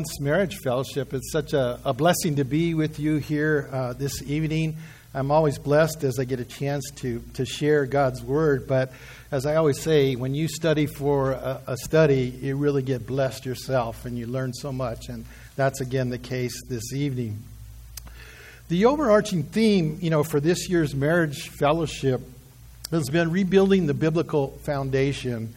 Once Marriage Fellowship. It's such a, a blessing to be with you here uh, this evening. I'm always blessed as I get a chance to, to share God's Word. But as I always say, when you study for a, a study, you really get blessed yourself and you learn so much. And that's again the case this evening. The overarching theme, you know, for this year's Marriage Fellowship has been rebuilding the biblical foundation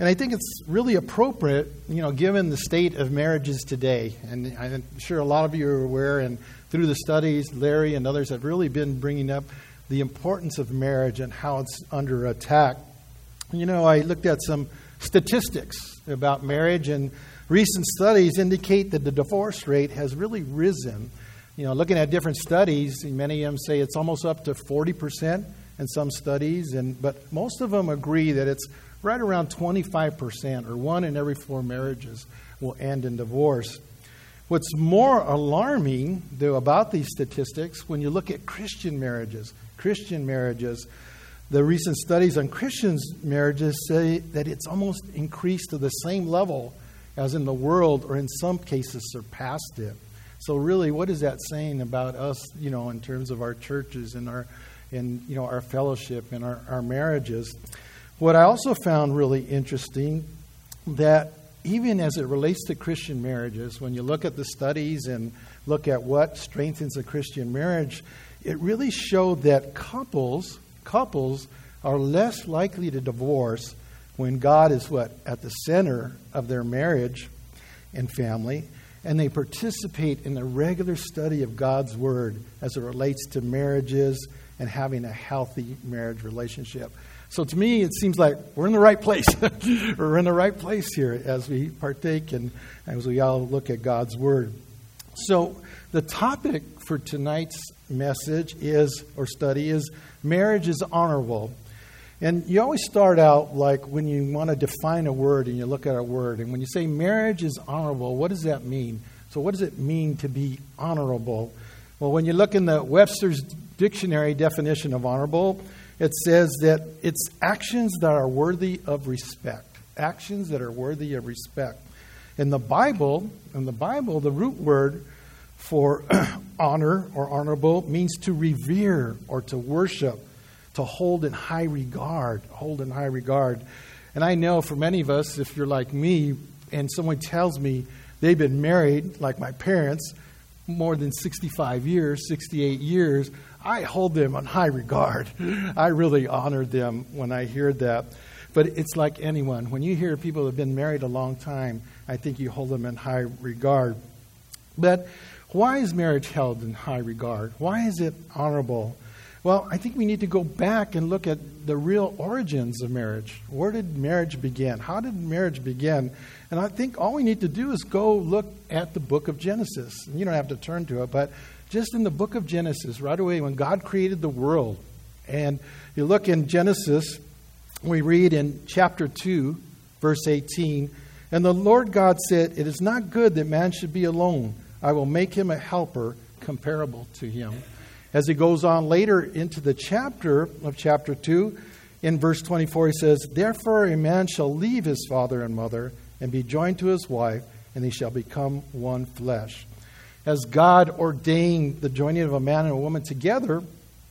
and I think it's really appropriate, you know, given the state of marriages today. And I'm sure a lot of you are aware, and through the studies, Larry and others have really been bringing up the importance of marriage and how it's under attack. You know, I looked at some statistics about marriage, and recent studies indicate that the divorce rate has really risen. You know, looking at different studies, many of them say it's almost up to 40% in some studies, and, but most of them agree that it's right around 25%, or one in every four marriages, will end in divorce. What's more alarming, though, about these statistics, when you look at Christian marriages, Christian marriages, the recent studies on Christians' marriages say that it's almost increased to the same level as in the world, or in some cases surpassed it. So, really, what is that saying about us, you know, in terms of our churches and our, and you know, our fellowship and our, our marriages? What I also found really interesting that even as it relates to Christian marriages, when you look at the studies and look at what strengthens a Christian marriage, it really showed that couples couples are less likely to divorce when God is what at the center of their marriage and family and they participate in the regular study of God's word as it relates to marriages and having a healthy marriage relationship. So to me, it seems like we're in the right place. we're in the right place here as we partake and as we all look at God's Word. So the topic for tonight's message is, or study, is marriage is honorable. And you always start out like when you want to define a word and you look at a word. And when you say marriage is honorable, what does that mean? So, what does it mean to be honorable? Well, when you look in the Webster's dictionary definition of honorable, it says that it's actions that are worthy of respect. Actions that are worthy of respect. In the Bible, in the Bible, the root word for honor or honorable means to revere or to worship, to hold in high regard, hold in high regard. And I know for many of us, if you're like me and someone tells me they've been married, like my parents, more than 65 years, 68 years, I hold them in high regard. I really honor them when I hear that. But it's like anyone. When you hear people have been married a long time, I think you hold them in high regard. But why is marriage held in high regard? Why is it honorable? Well, I think we need to go back and look at the real origins of marriage. Where did marriage begin? How did marriage begin? And I think all we need to do is go look at the book of Genesis. You don't have to turn to it, but just in the book of Genesis, right away, when God created the world, and you look in Genesis, we read in chapter 2, verse 18, and the Lord God said, It is not good that man should be alone. I will make him a helper comparable to him. As he goes on later into the chapter of chapter 2, in verse 24, he says, Therefore a man shall leave his father and mother and be joined to his wife, and they shall become one flesh as God ordained the joining of a man and a woman together,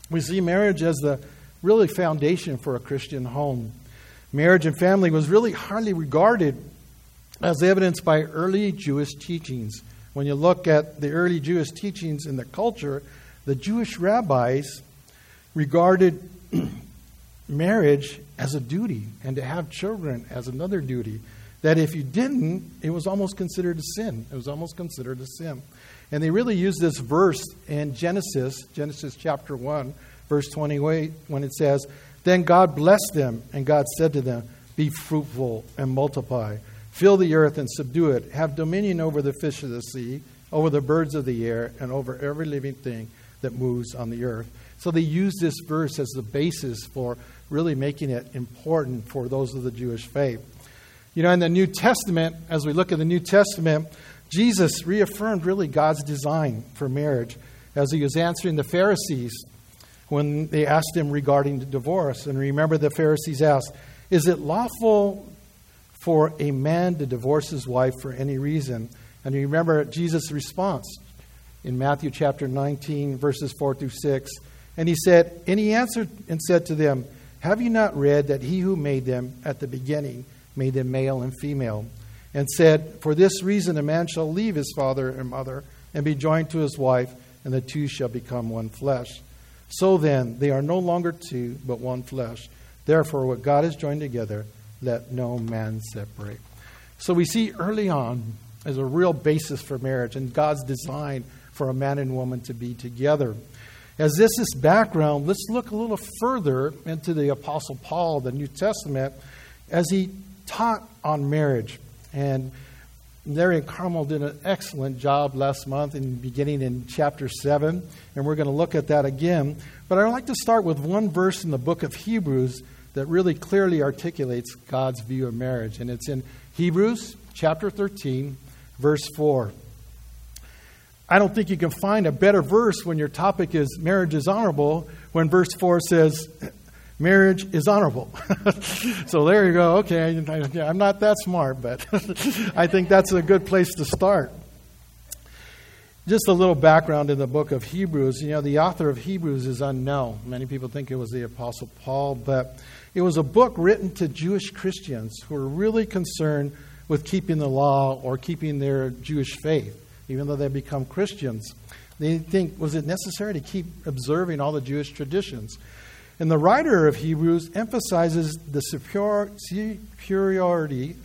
we see marriage as the really foundation for a Christian home. Marriage and family was really hardly regarded as evidenced by early Jewish teachings. When you look at the early Jewish teachings in the culture, the Jewish rabbis regarded marriage as a duty and to have children as another duty. That if you didn't, it was almost considered a sin. It was almost considered a sin. And they really use this verse in Genesis, Genesis chapter 1, verse 28, when it says, Then God blessed them, and God said to them, Be fruitful and multiply, fill the earth and subdue it, have dominion over the fish of the sea, over the birds of the air, and over every living thing that moves on the earth. So they use this verse as the basis for really making it important for those of the Jewish faith. You know, in the New Testament, as we look at the New Testament, Jesus reaffirmed really God's design for marriage as he was answering the Pharisees when they asked him regarding divorce. And remember, the Pharisees asked, Is it lawful for a man to divorce his wife for any reason? And remember Jesus' response in Matthew chapter 19, verses 4 through 6. And he said, And he answered and said to them, Have you not read that he who made them at the beginning made them male and female? And said, For this reason a man shall leave his father and mother and be joined to his wife, and the two shall become one flesh. So then, they are no longer two, but one flesh. Therefore, what God has joined together, let no man separate. So we see early on as a real basis for marriage and God's design for a man and woman to be together. As this is background, let's look a little further into the Apostle Paul, the New Testament, as he taught on marriage. And Larry and Carmel did an excellent job last month in beginning in chapter 7, and we're going to look at that again. But I'd like to start with one verse in the book of Hebrews that really clearly articulates God's view of marriage, and it's in Hebrews chapter 13, verse 4. I don't think you can find a better verse when your topic is marriage is honorable when verse 4 says marriage is honorable. so there you go. Okay, I'm not that smart, but I think that's a good place to start. Just a little background in the book of Hebrews. You know, the author of Hebrews is unknown. Many people think it was the Apostle Paul, but it was a book written to Jewish Christians who were really concerned with keeping the law or keeping their Jewish faith even though they become Christians. They think, was it necessary to keep observing all the Jewish traditions? And the writer of Hebrews emphasizes the superiority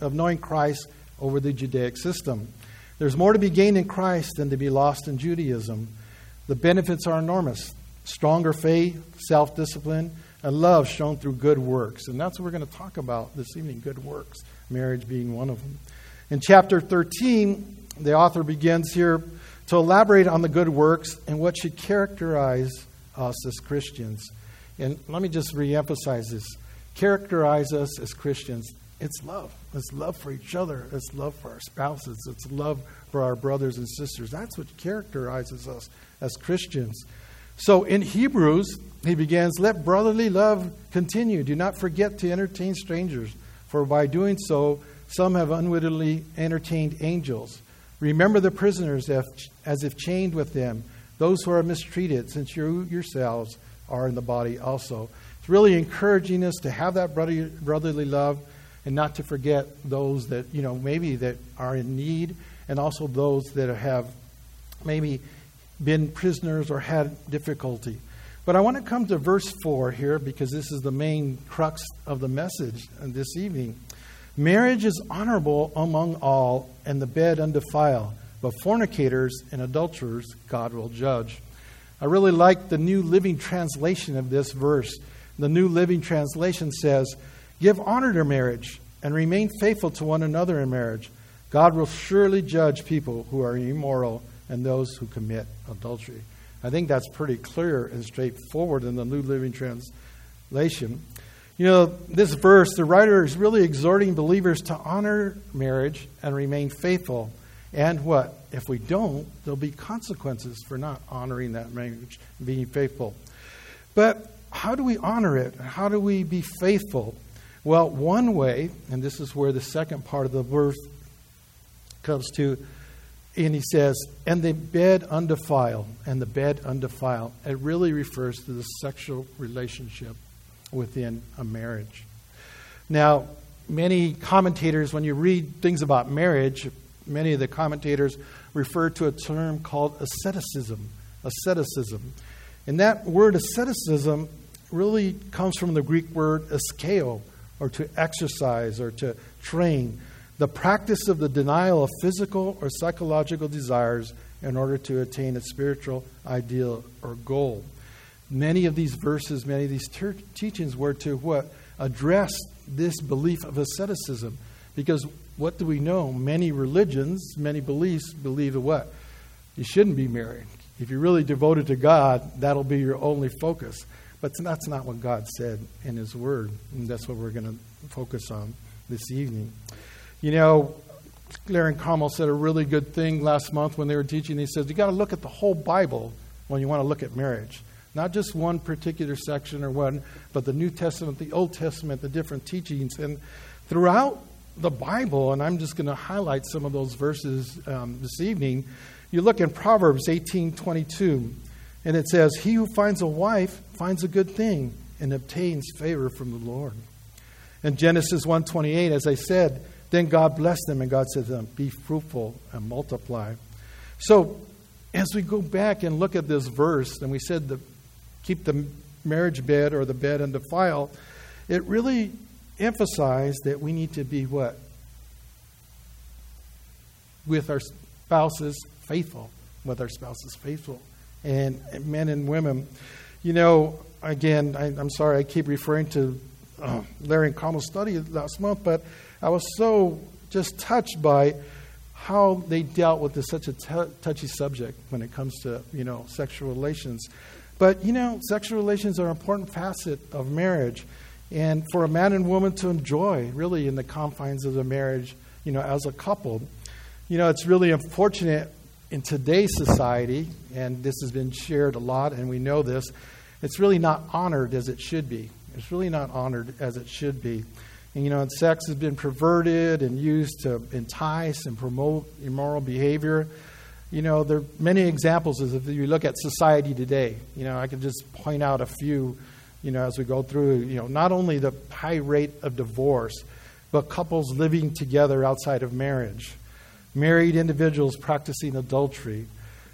of knowing Christ over the Judaic system. There's more to be gained in Christ than to be lost in Judaism. The benefits are enormous stronger faith, self discipline, and love shown through good works. And that's what we're going to talk about this evening good works, marriage being one of them. In chapter 13, the author begins here to elaborate on the good works and what should characterize us as Christians. And let me just reemphasize this characterize us as Christians. It's love. It's love for each other. It's love for our spouses. It's love for our brothers and sisters. That's what characterizes us as Christians. So in Hebrews, he begins, Let brotherly love continue. Do not forget to entertain strangers, for by doing so, some have unwittingly entertained angels. Remember the prisoners as if chained with them, those who are mistreated, since you yourselves are in the body also. It's really encouraging us to have that brotherly love and not to forget those that, you know, maybe that are in need and also those that have maybe been prisoners or had difficulty. But I want to come to verse 4 here because this is the main crux of the message this evening. Marriage is honorable among all, and the bed undefiled, but fornicators and adulterers God will judge. I really like the New Living Translation of this verse. The New Living Translation says, Give honor to marriage and remain faithful to one another in marriage. God will surely judge people who are immoral and those who commit adultery. I think that's pretty clear and straightforward in the New Living Translation. You know, this verse, the writer is really exhorting believers to honor marriage and remain faithful. And what? If we don't, there'll be consequences for not honoring that marriage, being faithful. But how do we honor it? How do we be faithful? Well, one way, and this is where the second part of the verse comes to, and he says, and the bed undefiled, and the bed undefiled. It really refers to the sexual relationship within a marriage. Now, many commentators, when you read things about marriage, many of the commentators refer to a term called asceticism. Asceticism. And that word asceticism really comes from the Greek word askeo, or to exercise or to train. The practice of the denial of physical or psychological desires in order to attain a spiritual ideal or goal many of these verses, many of these ter- teachings were to what? Address this belief of asceticism. Because what do we know? Many religions, many beliefs believe that what? You shouldn't be married. If you're really devoted to God, that'll be your only focus. But that's not what God said in His Word. And that's what we're going to focus on this evening. You know, Larry and Carmel said a really good thing last month when they were teaching. He says, You got to look at the whole Bible when you want to look at marriage. Not just one particular section or one, but the New Testament, the Old Testament, the different teachings. And throughout the Bible, and I'm just going to highlight some of those verses um, this evening, you look in Proverbs 18:22, and it says, "He who finds a wife finds a good thing and obtains favor from the Lord." In Genesis 1:28, as I said, then God blessed them, and God said to them, "Be fruitful and multiply." So, as we go back and look at this verse, and we said the keep the marriage bed or the bed undefiled, it really emphasized that we need to be what? With our spouses, faithful. With our spouses, faithful. And men and women. You know, again, I, am sorry I keep referring to uh, Larry and Carmel's study last month, but I was so just touched by how they dealt with this, such a t- touchy subject when it comes to, you know, sexual relations. But, you know, sexual relations are an important facet of marriage. And for a man and woman to enjoy, really, in the confines of the marriage, you know, as a couple. You know, it's really unfortunate in today's society, and this has been shared a lot, and we know this, it's really not honored as it should be. It's really not honored as it should be. And, you know, and sex has been perverted and used to entice and promote immoral behavior. You know, there are many examples if you look at society today. You know, I could just point out a few, you know, as we go through, you know, not only the high rate of divorce, but couples living together outside of marriage, married individuals practicing adultery,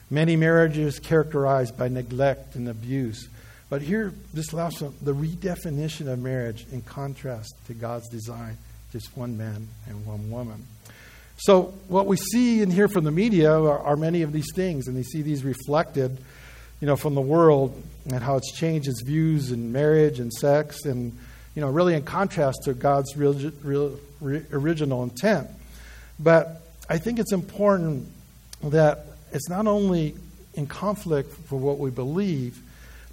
many marriages characterized by neglect and abuse. But here, this last one, the redefinition of marriage in contrast to God's design, just one man and one woman. So, what we see and hear from the media are, are, many of these things, and they see these reflected, you know, from the world and how it's changed its views in marriage and sex, and you know, really in contrast to God's real, real, original intent. But I think it's important that it's not only in conflict for what we believe,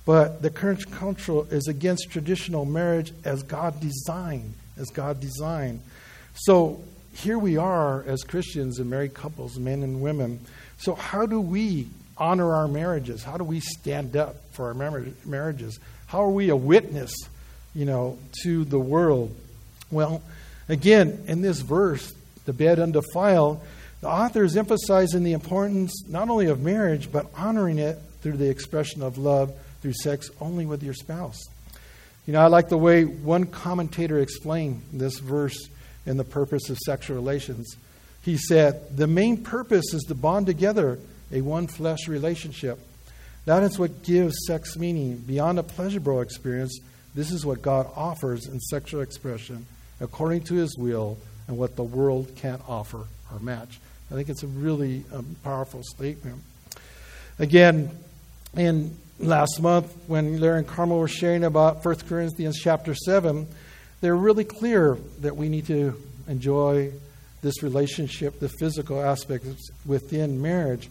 but the current culture is against traditional marriage as God designed, as God designed. So here we are as Christians and married couples, men and women. So, how do we honor our marriages? How do we stand up for our marriages? How are we a witness, you know, to the world? Well, again, in this verse, the bed undefiled, the author is emphasizing the importance not only of marriage, but honoring it through the expression of love through sex only with your spouse. You know, I like the way one commentator explained this verse and the purpose of sexual relations. He said, The main purpose is to bond together a one flesh relationship. That is what gives sex meaning. Beyond a pleasurable experience, this is what God offers in sexual expression according to his will and what the world can't offer or match. I think it's a really um, powerful statement. Again, in last month when Larry and Carmel were sharing about 1 Corinthians chapter 7, they're really clear that we need to enjoy this relationship, the physical aspects within marriage.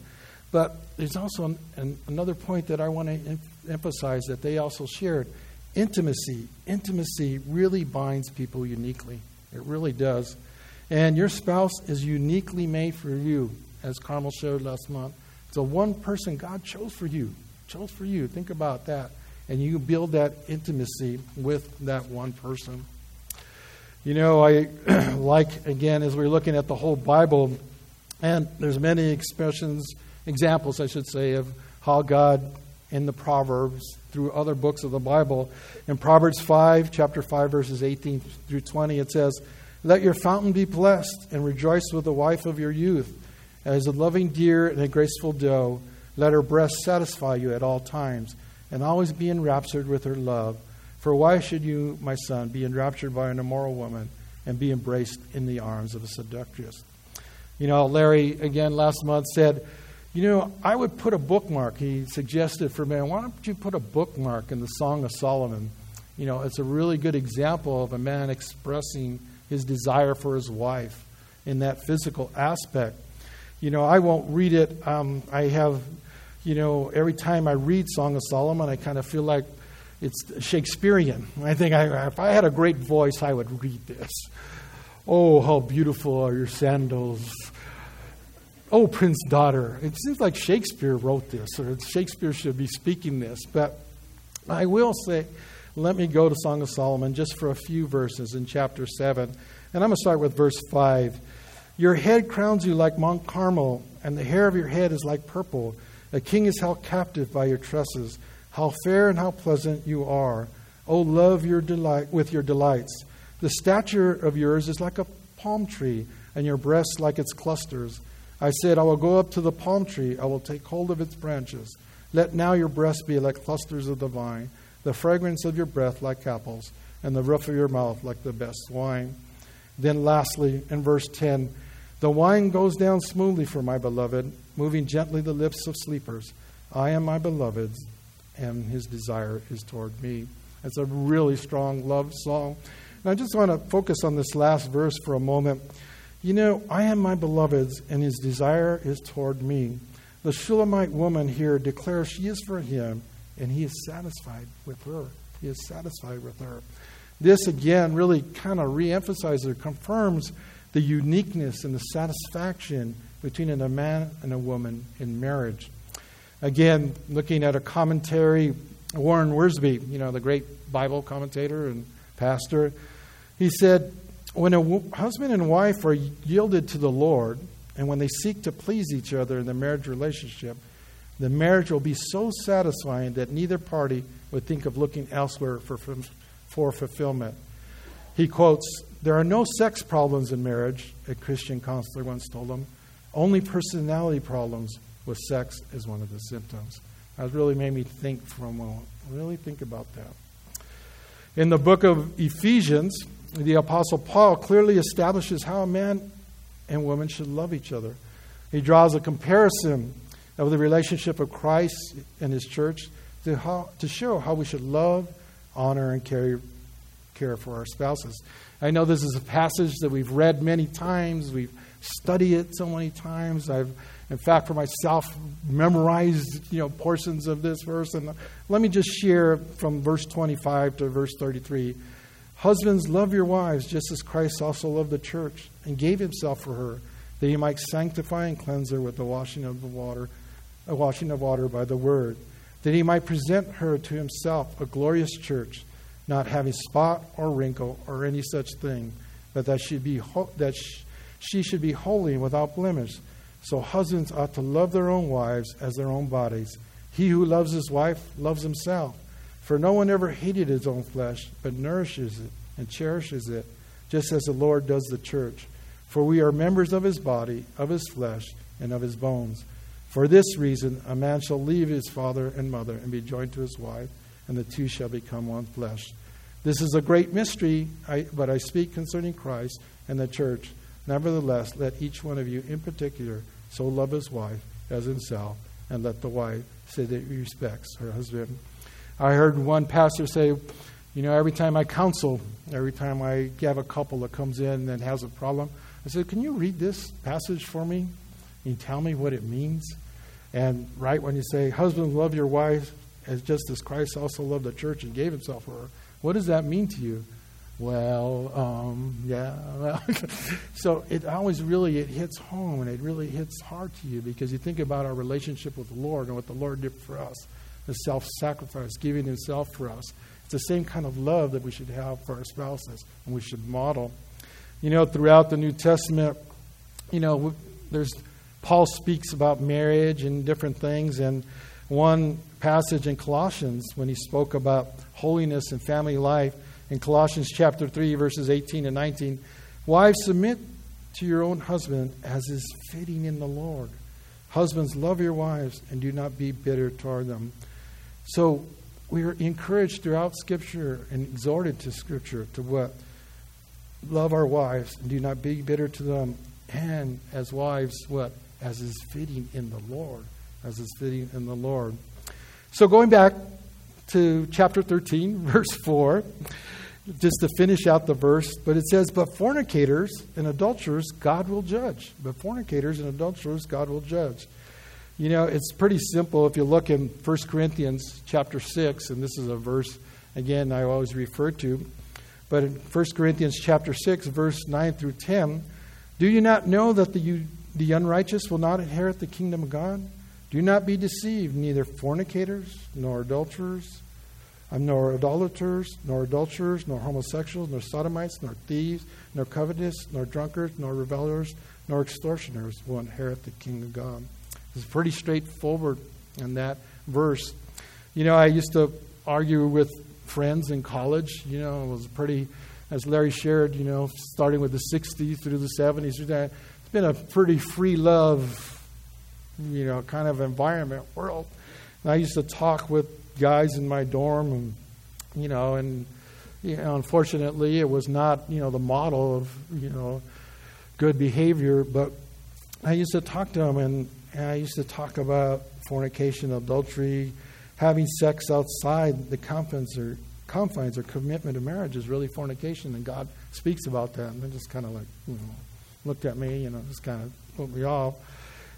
But there's also an, an, another point that I want to em- emphasize that they also shared intimacy. Intimacy really binds people uniquely. It really does. And your spouse is uniquely made for you, as Carmel showed last month. It's a one person God chose for you. Chose for you. Think about that. And you build that intimacy with that one person. You know, I like, again, as we're looking at the whole Bible, and there's many expressions, examples, I should say, of how God in the Proverbs through other books of the Bible. In Proverbs 5, chapter 5, verses 18 through 20, it says, Let your fountain be blessed, and rejoice with the wife of your youth. As a loving deer and a graceful doe, let her breast satisfy you at all times, and always be enraptured with her love. For why should you, my son, be enraptured by an immoral woman and be embraced in the arms of a seductress? You know, Larry, again, last month said, You know, I would put a bookmark. He suggested for me, why don't you put a bookmark in the Song of Solomon? You know, it's a really good example of a man expressing his desire for his wife in that physical aspect. You know, I won't read it. Um, I have, you know, every time I read Song of Solomon, I kind of feel like it's Shakespearean. I think I, if I had a great voice, I would read this. Oh, how beautiful are your sandals. Oh, Prince Daughter. It seems like Shakespeare wrote this, or Shakespeare should be speaking this. But I will say, let me go to Song of Solomon just for a few verses in chapter 7. And I'm going to start with verse 5. Your head crowns you like Mount Carmel, and the hair of your head is like purple. A king is held captive by your tresses. How fair and how pleasant you are. Oh, love your delight with your delights. The stature of yours is like a palm tree, and your breasts like its clusters. I said, I will go up to the palm tree, I will take hold of its branches. Let now your breasts be like clusters of the vine, the fragrance of your breath like apples, and the roof of your mouth like the best wine. Then, lastly, in verse 10, the wine goes down smoothly for my beloved, moving gently the lips of sleepers. I am my beloved's, and his desire is toward me. It's a really strong love song. And I just want to focus on this last verse for a moment. You know, I am my beloved's, and his desire is toward me. The Shulamite woman here declares she is for him, and he is satisfied with her. He is satisfied with her. This again really kind of reemphasizes or confirms the uniqueness and the satisfaction between a man and a woman in marriage. Again, looking at a commentary, Warren Wiersbe, you know, the great Bible commentator and pastor, he said, When a husband and wife are yielded to the Lord, and when they seek to please each other in the marriage relationship, the marriage will be so satisfying that neither party would think of looking elsewhere for, for fulfillment. He quotes, There are no sex problems in marriage, a Christian counselor once told him. Only personality problems with sex is one of the symptoms. That really made me think for a moment. Really think about that. In the book of Ephesians, the Apostle Paul clearly establishes how a man and woman should love each other. He draws a comparison of the relationship of Christ and his church to, how, to show how we should love, honor, and care, care for our spouses. I know this is a passage that we've read many times, we've studied it so many times. I've, in fact, for myself, memorized you know portions of this verse. And let me just share from verse 25 to verse 33. Husbands, love your wives just as Christ also loved the church and gave himself for her, that he might sanctify and cleanse her with the washing of the water, a washing of water by the word, that he might present her to himself a glorious church, not having spot or wrinkle or any such thing, but that she be ho- that she should be holy and without blemish. So husbands ought to love their own wives as their own bodies. He who loves his wife loves himself. For no one ever hated his own flesh, but nourishes it and cherishes it, just as the Lord does the church. For we are members of his body, of his flesh, and of his bones. For this reason, a man shall leave his father and mother and be joined to his wife, and the two shall become one flesh. This is a great mystery, but I speak concerning Christ and the church. Nevertheless, let each one of you in particular so love his wife as himself, and let the wife say that he respects her husband. I heard one pastor say, you know, every time I counsel, every time I have a couple that comes in and has a problem, I said, Can you read this passage for me? Can you tell me what it means? And right when you say, Husbands, love your wife as just as Christ also loved the church and gave himself for her, what does that mean to you? Well, um, yeah. So it always really it hits home and it really hits hard to you because you think about our relationship with the Lord and what the Lord did for us the self sacrifice, giving himself for us. It's the same kind of love that we should have for our spouses and we should model. You know, throughout the New Testament, you know, there's Paul speaks about marriage and different things, and one passage in Colossians when he spoke about holiness and family life in Colossians chapter 3 verses 18 and 19, wives submit to your own husband as is fitting in the Lord. Husbands, love your wives and do not be bitter toward them. So we are encouraged throughout Scripture and exhorted to Scripture to what? Love our wives and do not be bitter to them. And as wives, what? As is fitting in the Lord. As is fitting in the Lord. So going back to chapter 13, verse 4, just to finish out the verse, but it says, But fornicators and adulterers God will judge. But fornicators and adulterers God will judge. You know, it's pretty simple if you look in 1 Corinthians chapter 6, and this is a verse, again, I always refer to. But in 1 Corinthians chapter 6, verse 9 through 10, do you not know that the, the unrighteous will not inherit the kingdom of God? Do not be deceived, neither fornicators, nor adulterers, um, nor idolaters, nor adulterers, nor homosexuals, nor sodomites, nor thieves, nor covetous, nor drunkards, nor revelers, nor extortioners will inherit the kingdom of God. It's pretty straightforward in that verse. You know, I used to argue with friends in college. You know, it was pretty, as Larry shared, you know, starting with the 60s through the 70s. It's been a pretty free love, you know, kind of environment, world. And I used to talk with guys in my dorm, and you know, and you know, unfortunately, it was not you know the model of you know good behavior. But I used to talk to them, and, and I used to talk about fornication, adultery, having sex outside the confines or confines or commitment of marriage is really fornication, and God speaks about that. And they just kind of like you know looked at me, you know, just kind of put me off.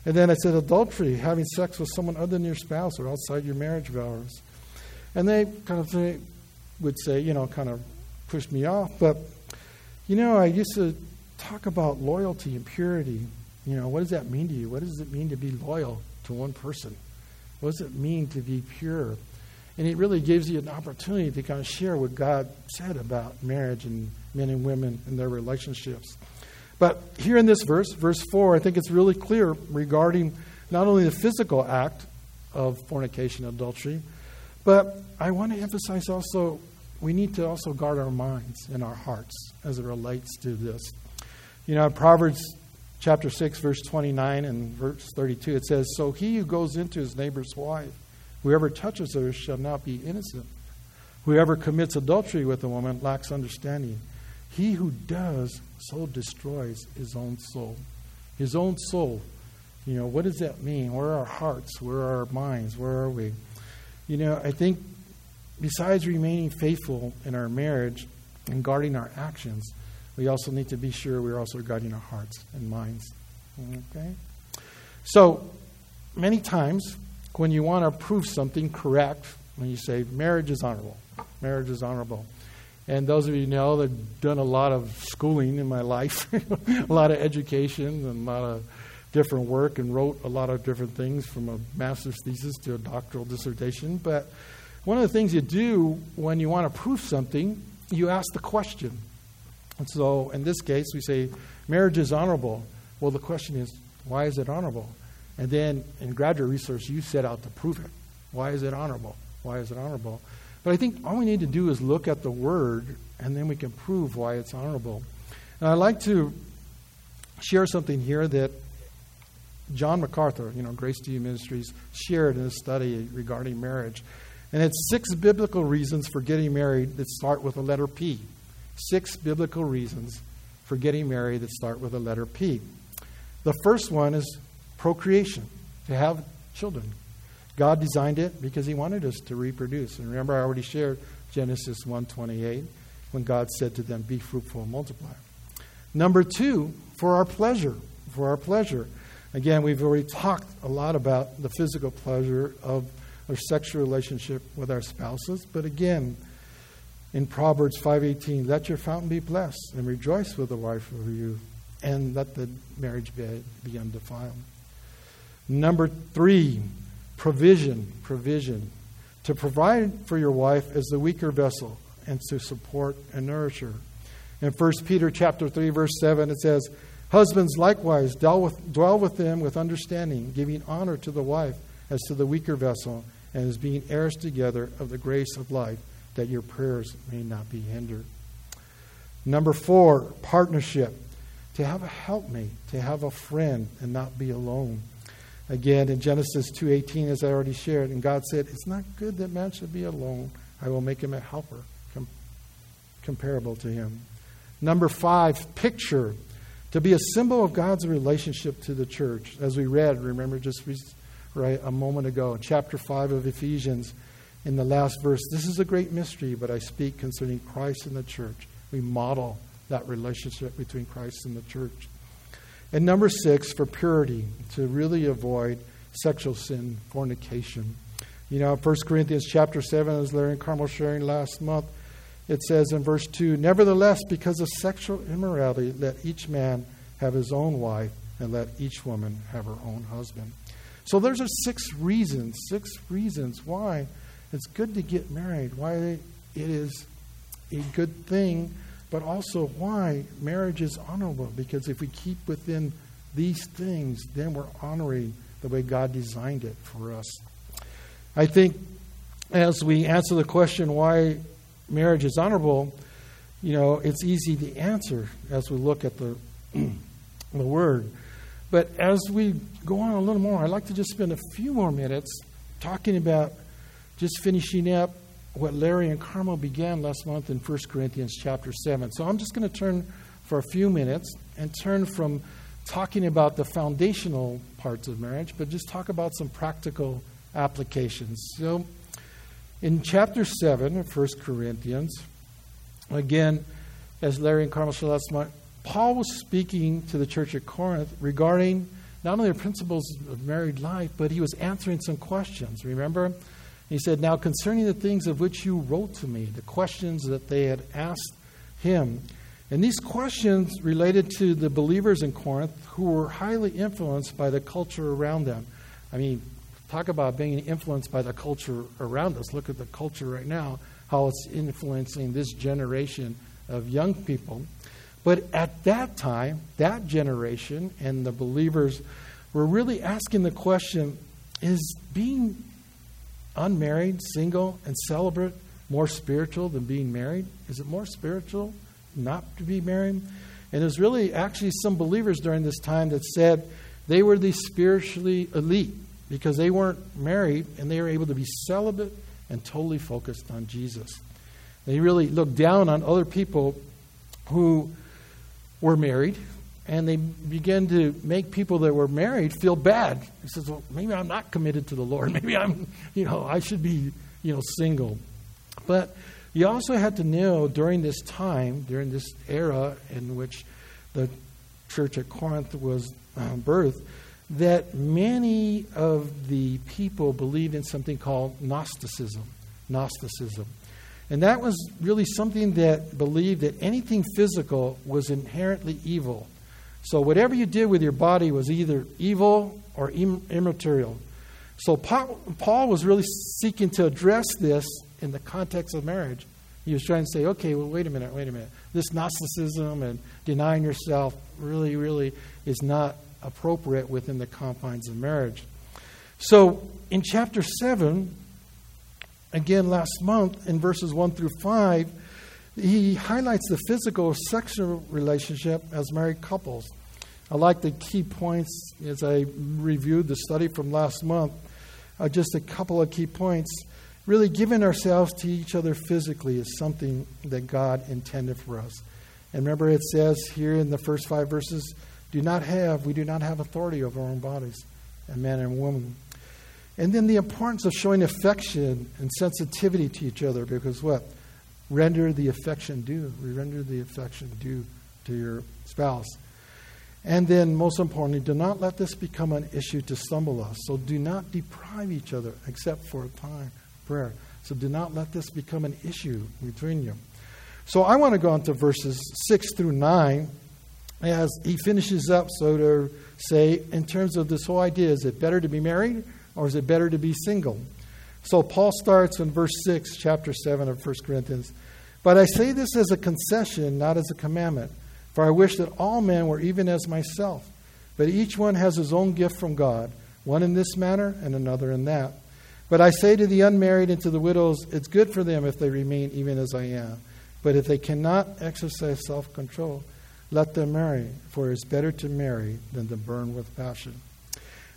And then I said adultery, having sex with someone other than your spouse or outside your marriage vows. And they kind of would say, you know, kind of pushed me off. But, you know, I used to talk about loyalty and purity. You know, what does that mean to you? What does it mean to be loyal to one person? What does it mean to be pure? And it really gives you an opportunity to kind of share what God said about marriage and men and women and their relationships. But here in this verse, verse 4, I think it's really clear regarding not only the physical act of fornication, adultery, but I want to emphasize also we need to also guard our minds and our hearts as it relates to this. You know, Proverbs chapter 6, verse 29 and verse 32, it says, So he who goes into his neighbor's wife, whoever touches her shall not be innocent. Whoever commits adultery with a woman lacks understanding. He who does so destroys his own soul. His own soul. You know, what does that mean? Where are our hearts? Where are our minds? Where are we? You know, I think besides remaining faithful in our marriage and guarding our actions, we also need to be sure we're also guarding our hearts and minds. Okay? So, many times when you want to prove something correct, when you say marriage is honorable, marriage is honorable. And those of you know that have done a lot of schooling in my life, a lot of education, and a lot of different work and wrote a lot of different things from a master's thesis to a doctoral dissertation. But one of the things you do when you want to prove something, you ask the question. And so in this case, we say, marriage is honorable. Well, the question is, why is it honorable? And then in graduate research, you set out to prove it. Why is it honorable? Why is it honorable? But I think all we need to do is look at the word, and then we can prove why it's honorable. And I'd like to share something here that John MacArthur, you know, Grace to You Ministries, shared in a study regarding marriage. And it's six biblical reasons for getting married that start with the letter P. Six biblical reasons for getting married that start with the letter P. The first one is procreation, to have children. God designed it because he wanted us to reproduce. And remember I already shared Genesis 1:28 when God said to them, "Be fruitful and multiply." Number 2, for our pleasure, for our pleasure. Again, we've already talked a lot about the physical pleasure of our sexual relationship with our spouses, but again, in Proverbs 5:18, let your fountain be blessed and rejoice with the wife of you, and let the marriage bed be undefiled. Number 3, provision, provision. To provide for your wife as the weaker vessel and to support and nourish her. In 1 Peter chapter 3 verse 7 it says, Husbands likewise dwell with, dwell with them with understanding, giving honor to the wife as to the weaker vessel, and as being heirs together of the grace of life, that your prayers may not be hindered. Number four, partnership. To have a helpmate, to have a friend, and not be alone. Again, in Genesis 2.18, as I already shared, and God said, It's not good that man should be alone. I will make him a helper com- comparable to him. Number five, picture to be a symbol of God's relationship to the church. As we read, remember just right a moment ago chapter 5 of Ephesians, in the last verse, this is a great mystery, but I speak concerning Christ and the church. We model that relationship between Christ and the church. And number six, for purity, to really avoid sexual sin, fornication. You know, 1 Corinthians chapter 7, as Larry and Carmel sharing last month, it says in verse 2 Nevertheless, because of sexual immorality, let each man have his own wife, and let each woman have her own husband. So there's six reasons, six reasons why It's good to get married. Why it is a good thing, but also why marriage is honorable. Because if we keep within these things, then we're honoring the way God designed it for us. I think as we answer the question why marriage is honorable, you know, it's easy to answer as we look at the, the word. But as we go on a little more, I'd like to just spend a few more minutes talking about just finishing up what Larry and Carmel began last month in 1 Corinthians chapter 7. So I'm just going to turn for a few minutes and turn from talking about the foundational parts of marriage, but just talk about some practical applications. So in chapter 7 of 1 Corinthians, again, as Larry and Carmel said last month, Paul was speaking to the church at Corinth regarding not only the principles of married life, but he was answering some questions. Remember? He said, Now concerning the things of which you wrote to me, the questions that they had asked him. And these questions related to the believers in Corinth who were highly influenced by the culture around them. I mean, talk about being influenced by the culture around us. Look at the culture right now, how it's influencing this generation of young people. But at that time, that generation and the believers were really asking the question is being unmarried, single, and celibate more spiritual than being married? Is it more spiritual not to be married? And there's really actually some believers during this time that said they were the spiritually elite because they weren't married and they were able to be celibate and totally focused on Jesus. They really looked down on other people who were married and they began to make people that were married feel bad. He says, "Well, maybe I'm not committed to the Lord. Maybe I'm, you know, I should be, you know, single." But you also had to know during this time, during this era in which the church at Corinth was um, birthed, that many of the people believed in something called Gnosticism. Gnosticism. And that was really something that believed that anything physical was inherently evil. So whatever you did with your body was either evil or immaterial. So Paul was really seeking to address this in the context of marriage. He was trying to say, okay, well, wait a minute, wait a minute. This Gnosticism and denying yourself really, really is not appropriate within the confines of marriage. So in chapter 7, again last month in verses 1 through 5, he highlights the physical sexual relationship as married couples. I like the key points as I reviewed the study from last month. Uh, just a couple of key points. Really, giving ourselves to each other physically is something that God intended for us. And remember, it says here in the first five verses, do not have, we do not have authority over our own bodies, and man and woman. And then the importance of showing affection and sensitivity to each other, because what? Render the affection due. We render the affection due to your spouse. And then, most importantly, do not let this become an issue to stumble us. So do not deprive each other except for a time prayer. So do not let this become an issue between you. So I want to go on to verses 6 through 9 as he finishes up, so to say, in terms of this whole idea is it better to be married or is it better to be single? So Paul starts in verse 6, chapter 7 of 1 Corinthians. But I say this as a concession, not as a commandment. For I wish that all men were even as myself. But each one has his own gift from God, one in this manner and another in that. But I say to the unmarried and to the widows, it's good for them if they remain even as I am. But if they cannot exercise self control, let them marry, for it is better to marry than to burn with passion.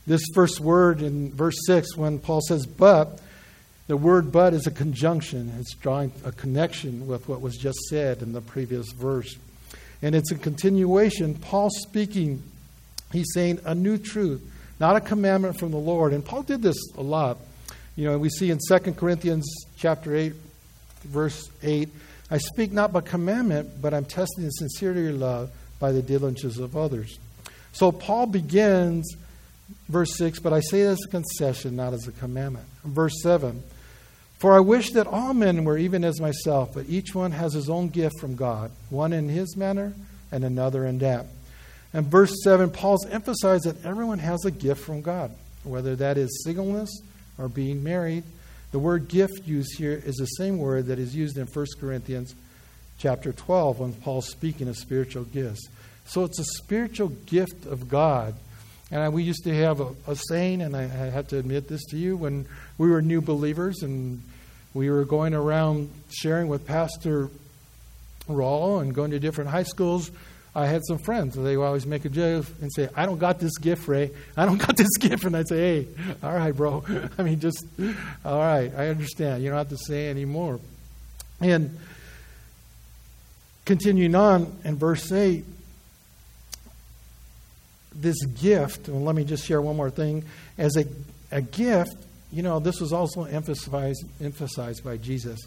This first word in verse 6, when Paul says but, the word but is a conjunction. It's drawing a connection with what was just said in the previous verse. And it's a continuation. Paul speaking, he's saying a new truth, not a commandment from the Lord. And Paul did this a lot. You know, we see in 2 Corinthians chapter 8, verse 8, I speak not by commandment, but I'm testing the sincerity of love by the diligence of others. So Paul begins Verse 6, but I say it as a concession, not as a commandment. Verse 7, for I wish that all men were even as myself, but each one has his own gift from God, one in his manner and another in that. And verse 7, Paul's emphasized that everyone has a gift from God, whether that is singleness or being married. The word gift used here is the same word that is used in 1 Corinthians chapter 12 when Paul's speaking of spiritual gifts. So it's a spiritual gift of God. And we used to have a, a saying, and I, I have to admit this to you, when we were new believers and we were going around sharing with Pastor Rollo and going to different high schools. I had some friends, they would always make a joke and say, I don't got this gift, Ray. I don't got this gift. And I'd say, hey, all right, bro. I mean, just, all right, I understand. You don't have to say anymore. And continuing on in verse 8, this gift, well, let me just share one more thing. As a, a gift, you know, this was also emphasized, emphasized by Jesus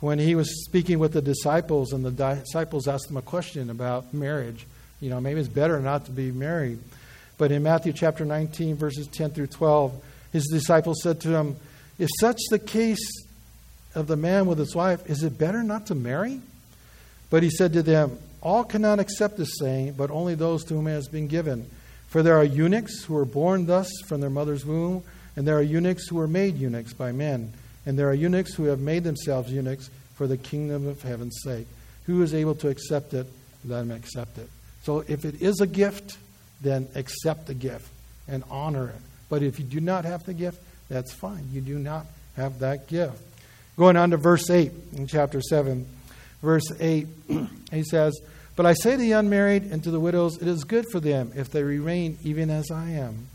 when he was speaking with the disciples, and the disciples asked him a question about marriage. You know, maybe it's better not to be married. But in Matthew chapter 19, verses 10 through 12, his disciples said to him, If such the case of the man with his wife, is it better not to marry? But he said to them, All cannot accept this saying, but only those to whom it has been given. For there are eunuchs who are born thus from their mother's womb, and there are eunuchs who are made eunuchs by men. And there are eunuchs who have made themselves eunuchs for the kingdom of heaven's sake. Who is able to accept it? Let him accept it. So if it is a gift, then accept the gift and honor it. But if you do not have the gift, that's fine. You do not have that gift. Going on to verse 8 in chapter 7. Verse 8, he says, But I say to the unmarried and to the widows, it is good for them if they remain even as I am.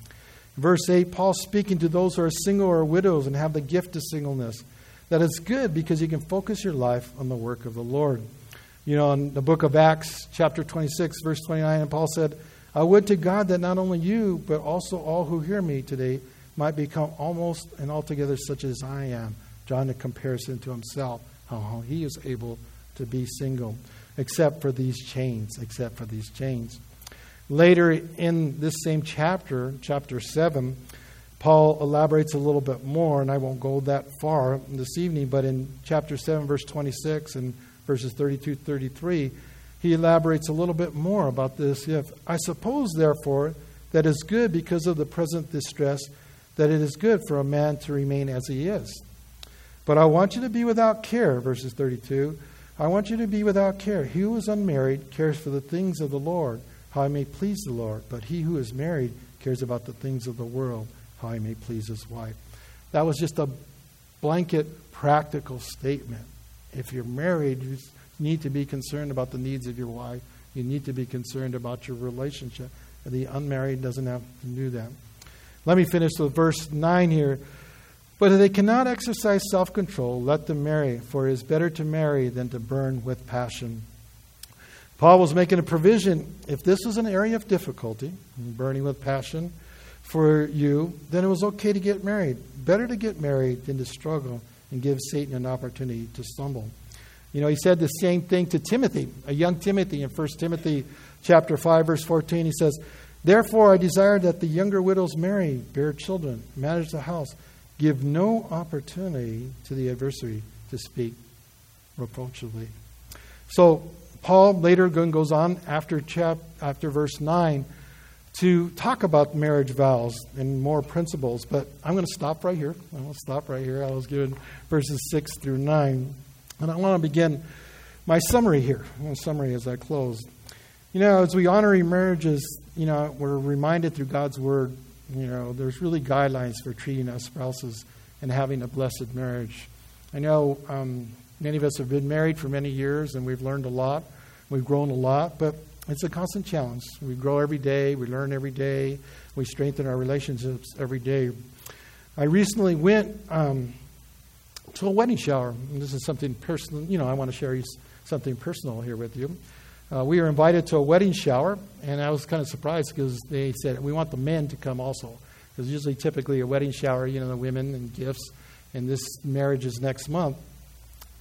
Verse 8, Paul speaking to those who are single or widows and have the gift of singleness. That it's good because you can focus your life on the work of the Lord. You know, in the book of Acts, chapter 26, verse 29, and Paul said, I would to God that not only you, but also all who hear me today might become almost and altogether such as I am. John, a comparison to himself, how he is able to be single, except for these chains, except for these chains. Later in this same chapter, chapter 7, Paul elaborates a little bit more, and I won't go that far this evening, but in chapter 7, verse 26 and verses 32 33, he elaborates a little bit more about this. If I suppose, therefore, that it's good because of the present distress, that it is good for a man to remain as he is. But I want you to be without care, verses 32. I want you to be without care. He who is unmarried cares for the things of the Lord how I may please the Lord. But he who is married cares about the things of the world, how I may please his wife. That was just a blanket practical statement. If you're married, you need to be concerned about the needs of your wife. You need to be concerned about your relationship. The unmarried doesn't have to do that. Let me finish with verse 9 here. But if they cannot exercise self control, let them marry, for it is better to marry than to burn with passion. Paul was making a provision. If this was an area of difficulty, burning with passion for you, then it was okay to get married. Better to get married than to struggle and give Satan an opportunity to stumble. You know, he said the same thing to Timothy, a young Timothy in 1 Timothy chapter 5 verse 14. He says, "Therefore I desire that the younger widows marry, bear children, manage the house, give no opportunity to the adversary to speak reproachably." So Paul later goes on after, chap, after verse 9 to talk about marriage vows and more principles, but I'm going to stop right here. I'm going to stop right here. I was given verses 6 through 9. And I want to begin my summary here, my summary as I close. You know, as we honor marriages, you know, we're reminded through God's word, you know, there's really guidelines for treating our spouses and having a blessed marriage. I know um, many of us have been married for many years and we've learned a lot. We've grown a lot, but it's a constant challenge. We grow every day, we learn every day, we strengthen our relationships every day. I recently went um, to a wedding shower. And this is something personal, you know, I want to share something personal here with you. Uh, we were invited to a wedding shower, and I was kind of surprised because they said, We want the men to come also. Because usually, typically, a wedding shower, you know, the women and gifts, and this marriage is next month.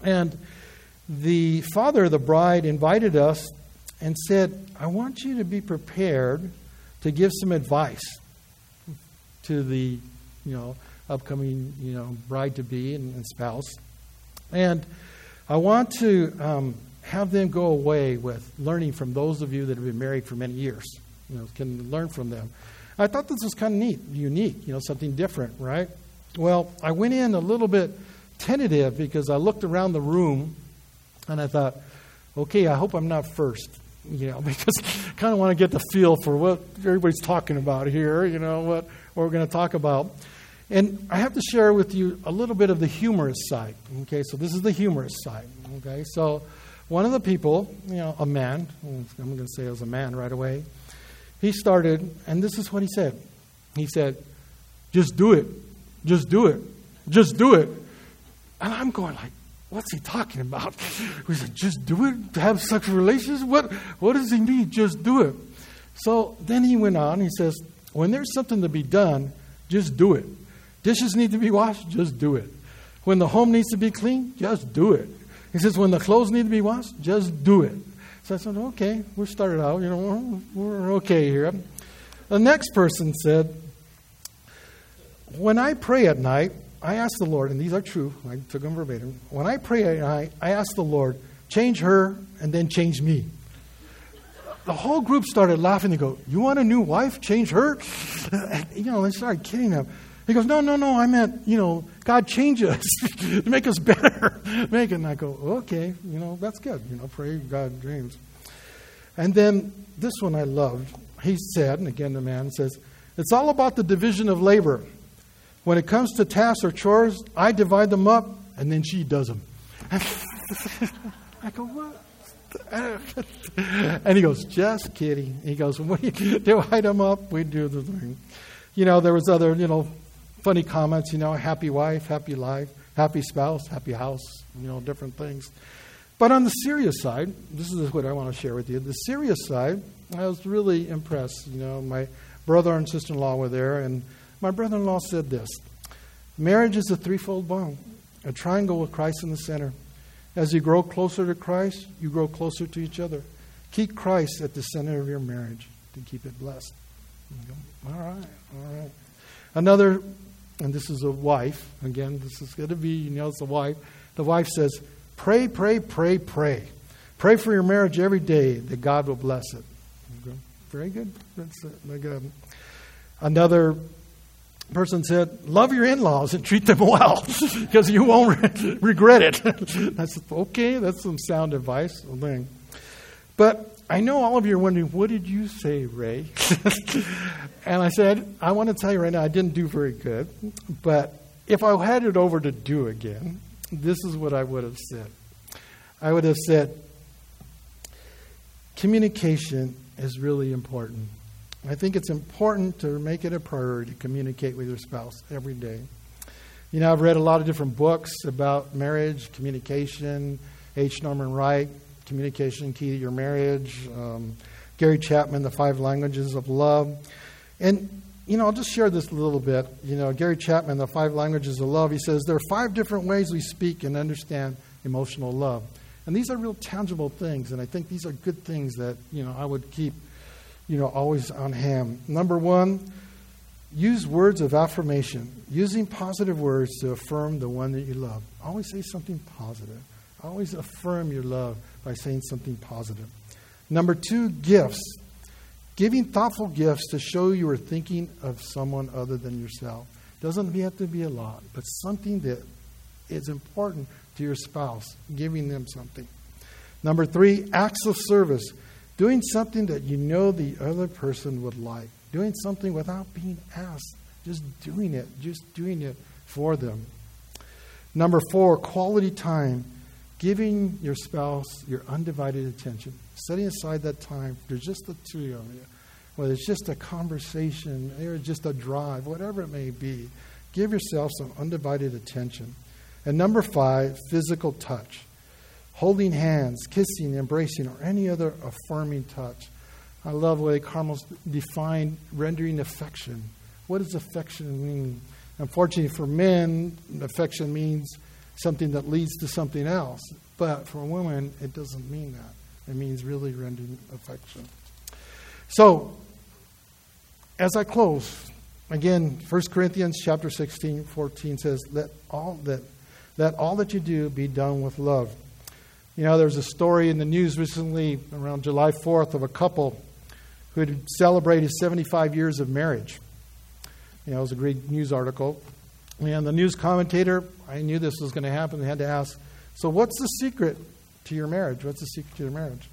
And the father of the bride invited us and said, I want you to be prepared to give some advice to the, you know, upcoming, you know, bride to be and, and, spouse. And I want to um, have them go away with learning from those of you that have been married for many years. You know, can learn from them. I thought this was kind of neat, unique, you know, something different, right? Well, I went in a little bit tentative because I looked around the room and I thought, okay, I hope I'm not first, you know, because I kind of want to get the feel for what everybody's talking about here, you know, what, we're going to talk about. And I have to share with you a little bit of the humorous side. Okay, so this is the humorous side. Okay, so one of the people, you know, a man, I'm going to say it was a man right away, he started, and this is what he said. He said, just do it. Just do it. Just do it. And I'm going like, what's he talking about? He said, just do it? Have sexual relations? What, what does he mean? Just do it. So then he went on. He says, when there's something to be done, just do it. Dishes need to be washed, just do it. When the home needs to be clean, just do it. He says, when the clothes need to be washed, just do it. So I said, okay, we started out, you know, we're, we're okay here. The next person said, when I pray at night, I ask the Lord, and these are true, I took them verbatim. When I pray night, I ask the Lord, change her and then change me. The whole group started laughing. They go, You want a new wife? Change her? you know, they started kidding him. He goes, No, no, no, I meant, you know, God change us make us better. make it. And I go, Okay, you know, that's good. You know, pray God dreams. And then this one I loved. He said, and again the man says, It's all about the division of labor. When it comes to tasks or chores, I divide them up and then she does them. I go, What? and he goes, Just kidding. He goes, we divide them up, we do the thing. You know, there was other, you know, funny comments, you know, happy wife, happy life, happy spouse, happy house, you know, different things. But on the serious side, this is what I want to share with you. The serious side, I was really impressed. You know, my brother and sister in law were there, and my brother in law said this Marriage is a threefold bond, a triangle with Christ in the center. As you grow closer to Christ, you grow closer to each other. Keep Christ at the center of your marriage to keep it blessed. All right, all right. Another and this is a wife. Again, this is going to be, you know, it's a wife. The wife says, Pray, pray, pray, pray. Pray for your marriage every day that God will bless it. Very good. That's good. Another person said, Love your in laws and treat them well because you won't regret it. I said, Okay, that's some sound advice. But I know all of you are wondering, what did you say, Ray? and I said, I want to tell you right now, I didn't do very good. But if I had it over to do again, this is what I would have said. I would have said, communication is really important. I think it's important to make it a priority to communicate with your spouse every day. You know, I've read a lot of different books about marriage, communication, H. Norman Wright, Communication Key to Your Marriage, um, Gary Chapman, The Five Languages of Love. And, you know, I'll just share this a little bit. You know, Gary Chapman, The Five Languages of Love, he says there are five different ways we speak and understand emotional love. And these are real tangible things, and I think these are good things that, you know, I would keep, you know, always on hand. Number one, use words of affirmation, using positive words to affirm the one that you love. Always say something positive. Always affirm your love by saying something positive. Number two, gifts. Giving thoughtful gifts to show you are thinking of someone other than yourself. Doesn't have to be a lot, but something that is important to your spouse, giving them something. Number three, acts of service. Doing something that you know the other person would like. Doing something without being asked. Just doing it. Just doing it for them. Number four, quality time giving your spouse your undivided attention, setting aside that time for just the two of you, whether it's just a conversation or just a drive, whatever it may be, give yourself some undivided attention. And number five, physical touch. Holding hands, kissing, embracing, or any other affirming touch. I love the way Carmel's defined rendering affection. What does affection mean? Unfortunately, for men, affection means something that leads to something else. But for a woman, it doesn't mean that. It means really rendering affection. So, as I close, again, 1 Corinthians chapter 16, 14 says, Let all that, let all that you do be done with love. You know, there's a story in the news recently around July 4th of a couple who had celebrated 75 years of marriage. You know, it was a great news article. And the news commentator, I knew this was going to happen, they had to ask, So, what's the secret to your marriage? What's the secret to your marriage?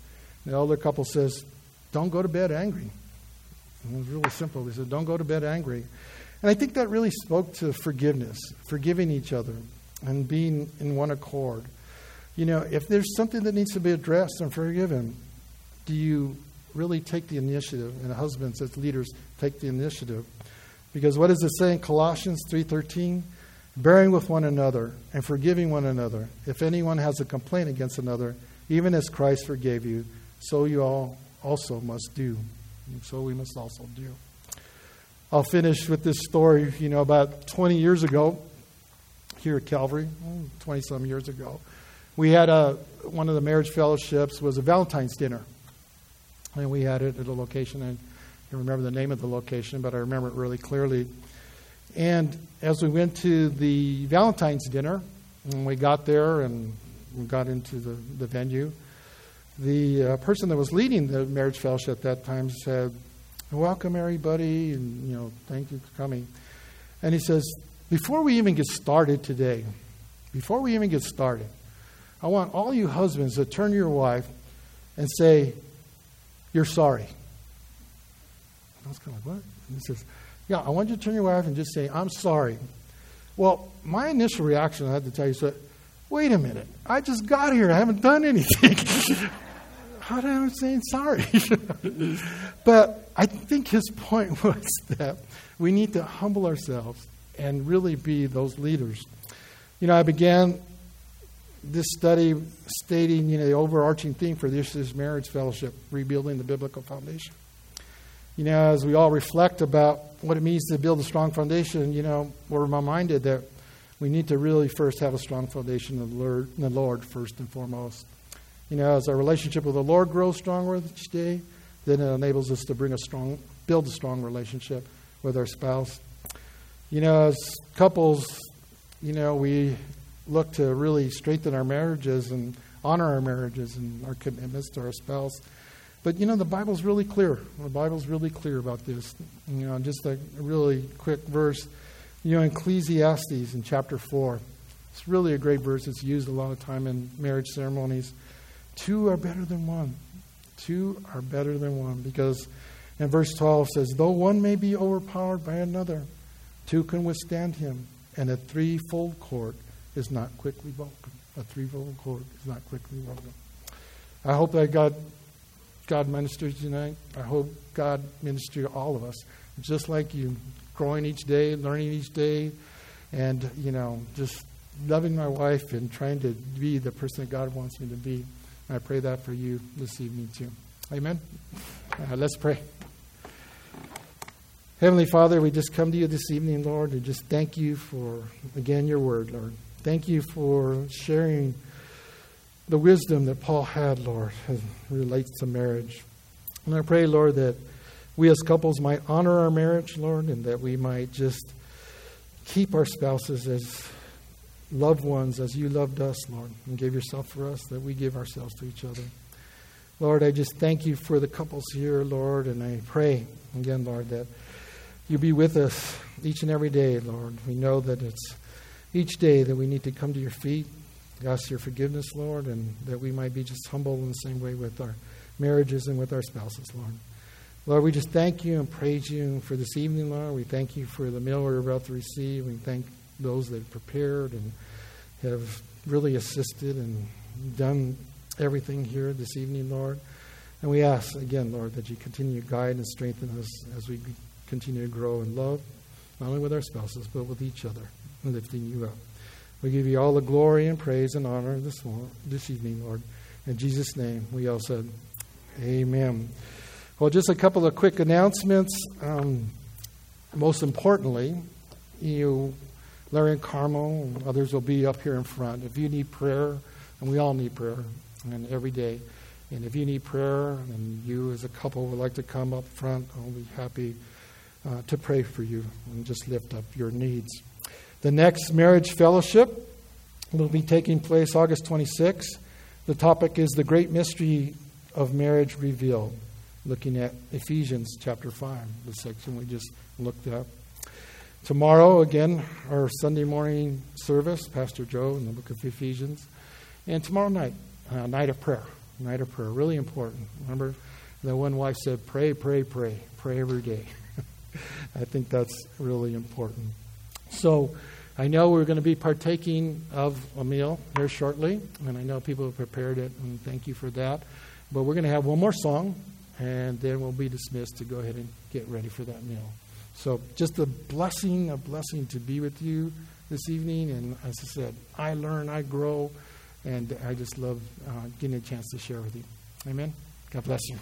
The elder couple says, Don't go to bed angry. And it was really simple. They said, Don't go to bed angry. And I think that really spoke to forgiveness, forgiving each other, and being in one accord. You know, if there's something that needs to be addressed and forgiven, do you really take the initiative? And husbands, as leaders, take the initiative. Because what does it say in Colossians 3:13? Bearing with one another and forgiving one another. If anyone has a complaint against another, even as Christ forgave you, so you all also must do. And so we must also do. I'll finish with this story. You know, about 20 years ago, here at Calvary, 20 some years ago, we had a one of the marriage fellowships was a Valentine's dinner, and we had it at a location. And I don't remember the name of the location, but I remember it really clearly. And as we went to the Valentine's dinner, and we got there and we got into the, the venue, the uh, person that was leading the marriage fellowship at that time said, Welcome, everybody, and you know, thank you for coming. And he says, Before we even get started today, before we even get started, I want all you husbands to turn to your wife and say, You're sorry. I was kind of like, What? And he says, Yeah, I want you to turn to your wife and just say, I'm sorry. Well, my initial reaction, I had to tell you, said, Wait a minute. I just got here. I haven't done anything. How did I saying sorry? but I think his point was that we need to humble ourselves and really be those leaders. You know, I began this study stating, you know, the overarching theme for this is marriage fellowship, rebuilding the biblical foundation. You know, as we all reflect about what it means to build a strong foundation, you know, we're reminded that we need to really first have a strong foundation in the Lord, in the Lord first and foremost. You know, as our relationship with the Lord grows stronger each day, then it enables us to bring a strong, build a strong relationship with our spouse. You know, as couples, you know, we look to really strengthen our marriages and honor our marriages and our commitments to our spouse. But you know, the Bible's really clear. The Bible's really clear about this. You know, just a really quick verse. You know, Ecclesiastes in chapter 4. It's really a great verse. It's used a lot of time in marriage ceremonies. Two are better than one. Two are better than one. Because in verse 12 says, Though one may be overpowered by another, two can withstand him. And a threefold cord is not quickly broken. A threefold cord is not quickly broken. I hope that God, God ministers tonight. I hope God ministers to all of us, just like you, growing each day, learning each day, and you know, just loving my wife and trying to be the person that God wants me to be. I pray that for you this evening too. Amen. Uh, let's pray. Heavenly Father, we just come to you this evening, Lord, and just thank you for, again, your word, Lord. Thank you for sharing the wisdom that Paul had, Lord, as relates to marriage. And I pray, Lord, that we as couples might honor our marriage, Lord, and that we might just keep our spouses as loved ones as you loved us, Lord, and gave yourself for us, that we give ourselves to each other. Lord, I just thank you for the couples here, Lord, and I pray again, Lord, that you be with us each and every day, Lord. We know that it's each day that we need to come to your feet, ask your forgiveness, Lord, and that we might be just humble in the same way with our marriages and with our spouses, Lord. Lord, we just thank you and praise you for this evening, Lord. We thank you for the meal we're about to receive. We thank those that have prepared and have really assisted and done everything here this evening, Lord. And we ask again, Lord, that you continue to guide and strengthen us as we continue to grow in love, not only with our spouses, but with each other, lifting you up. We give you all the glory and praise and honor this, this evening, Lord. In Jesus' name, we all said, Amen. Well, just a couple of quick announcements. Um, most importantly, you Larry and Carmel and others will be up here in front. If you need prayer, and we all need prayer, and every day. And if you need prayer, and you as a couple would like to come up front, I'll be happy uh, to pray for you and just lift up your needs. The next marriage fellowship will be taking place August 26th. The topic is the great mystery of marriage revealed, looking at Ephesians chapter 5, the section we just looked at. tomorrow, again, our Sunday morning service, Pastor Joe in the book of Ephesians. And tomorrow night, uh, night of prayer. Night of prayer, really important. Remember, the one wife said, pray, pray, pray, pray every day. I think that's really important. So, I know we're going to be partaking of a meal here shortly, and I know people have prepared it, and thank you for that. But we're going to have one more song, and then we'll be dismissed to go ahead and get ready for that meal. So, just a blessing, a blessing to be with you this evening. And as I said, I learn, I grow, and I just love uh, getting a chance to share with you. Amen. God bless you.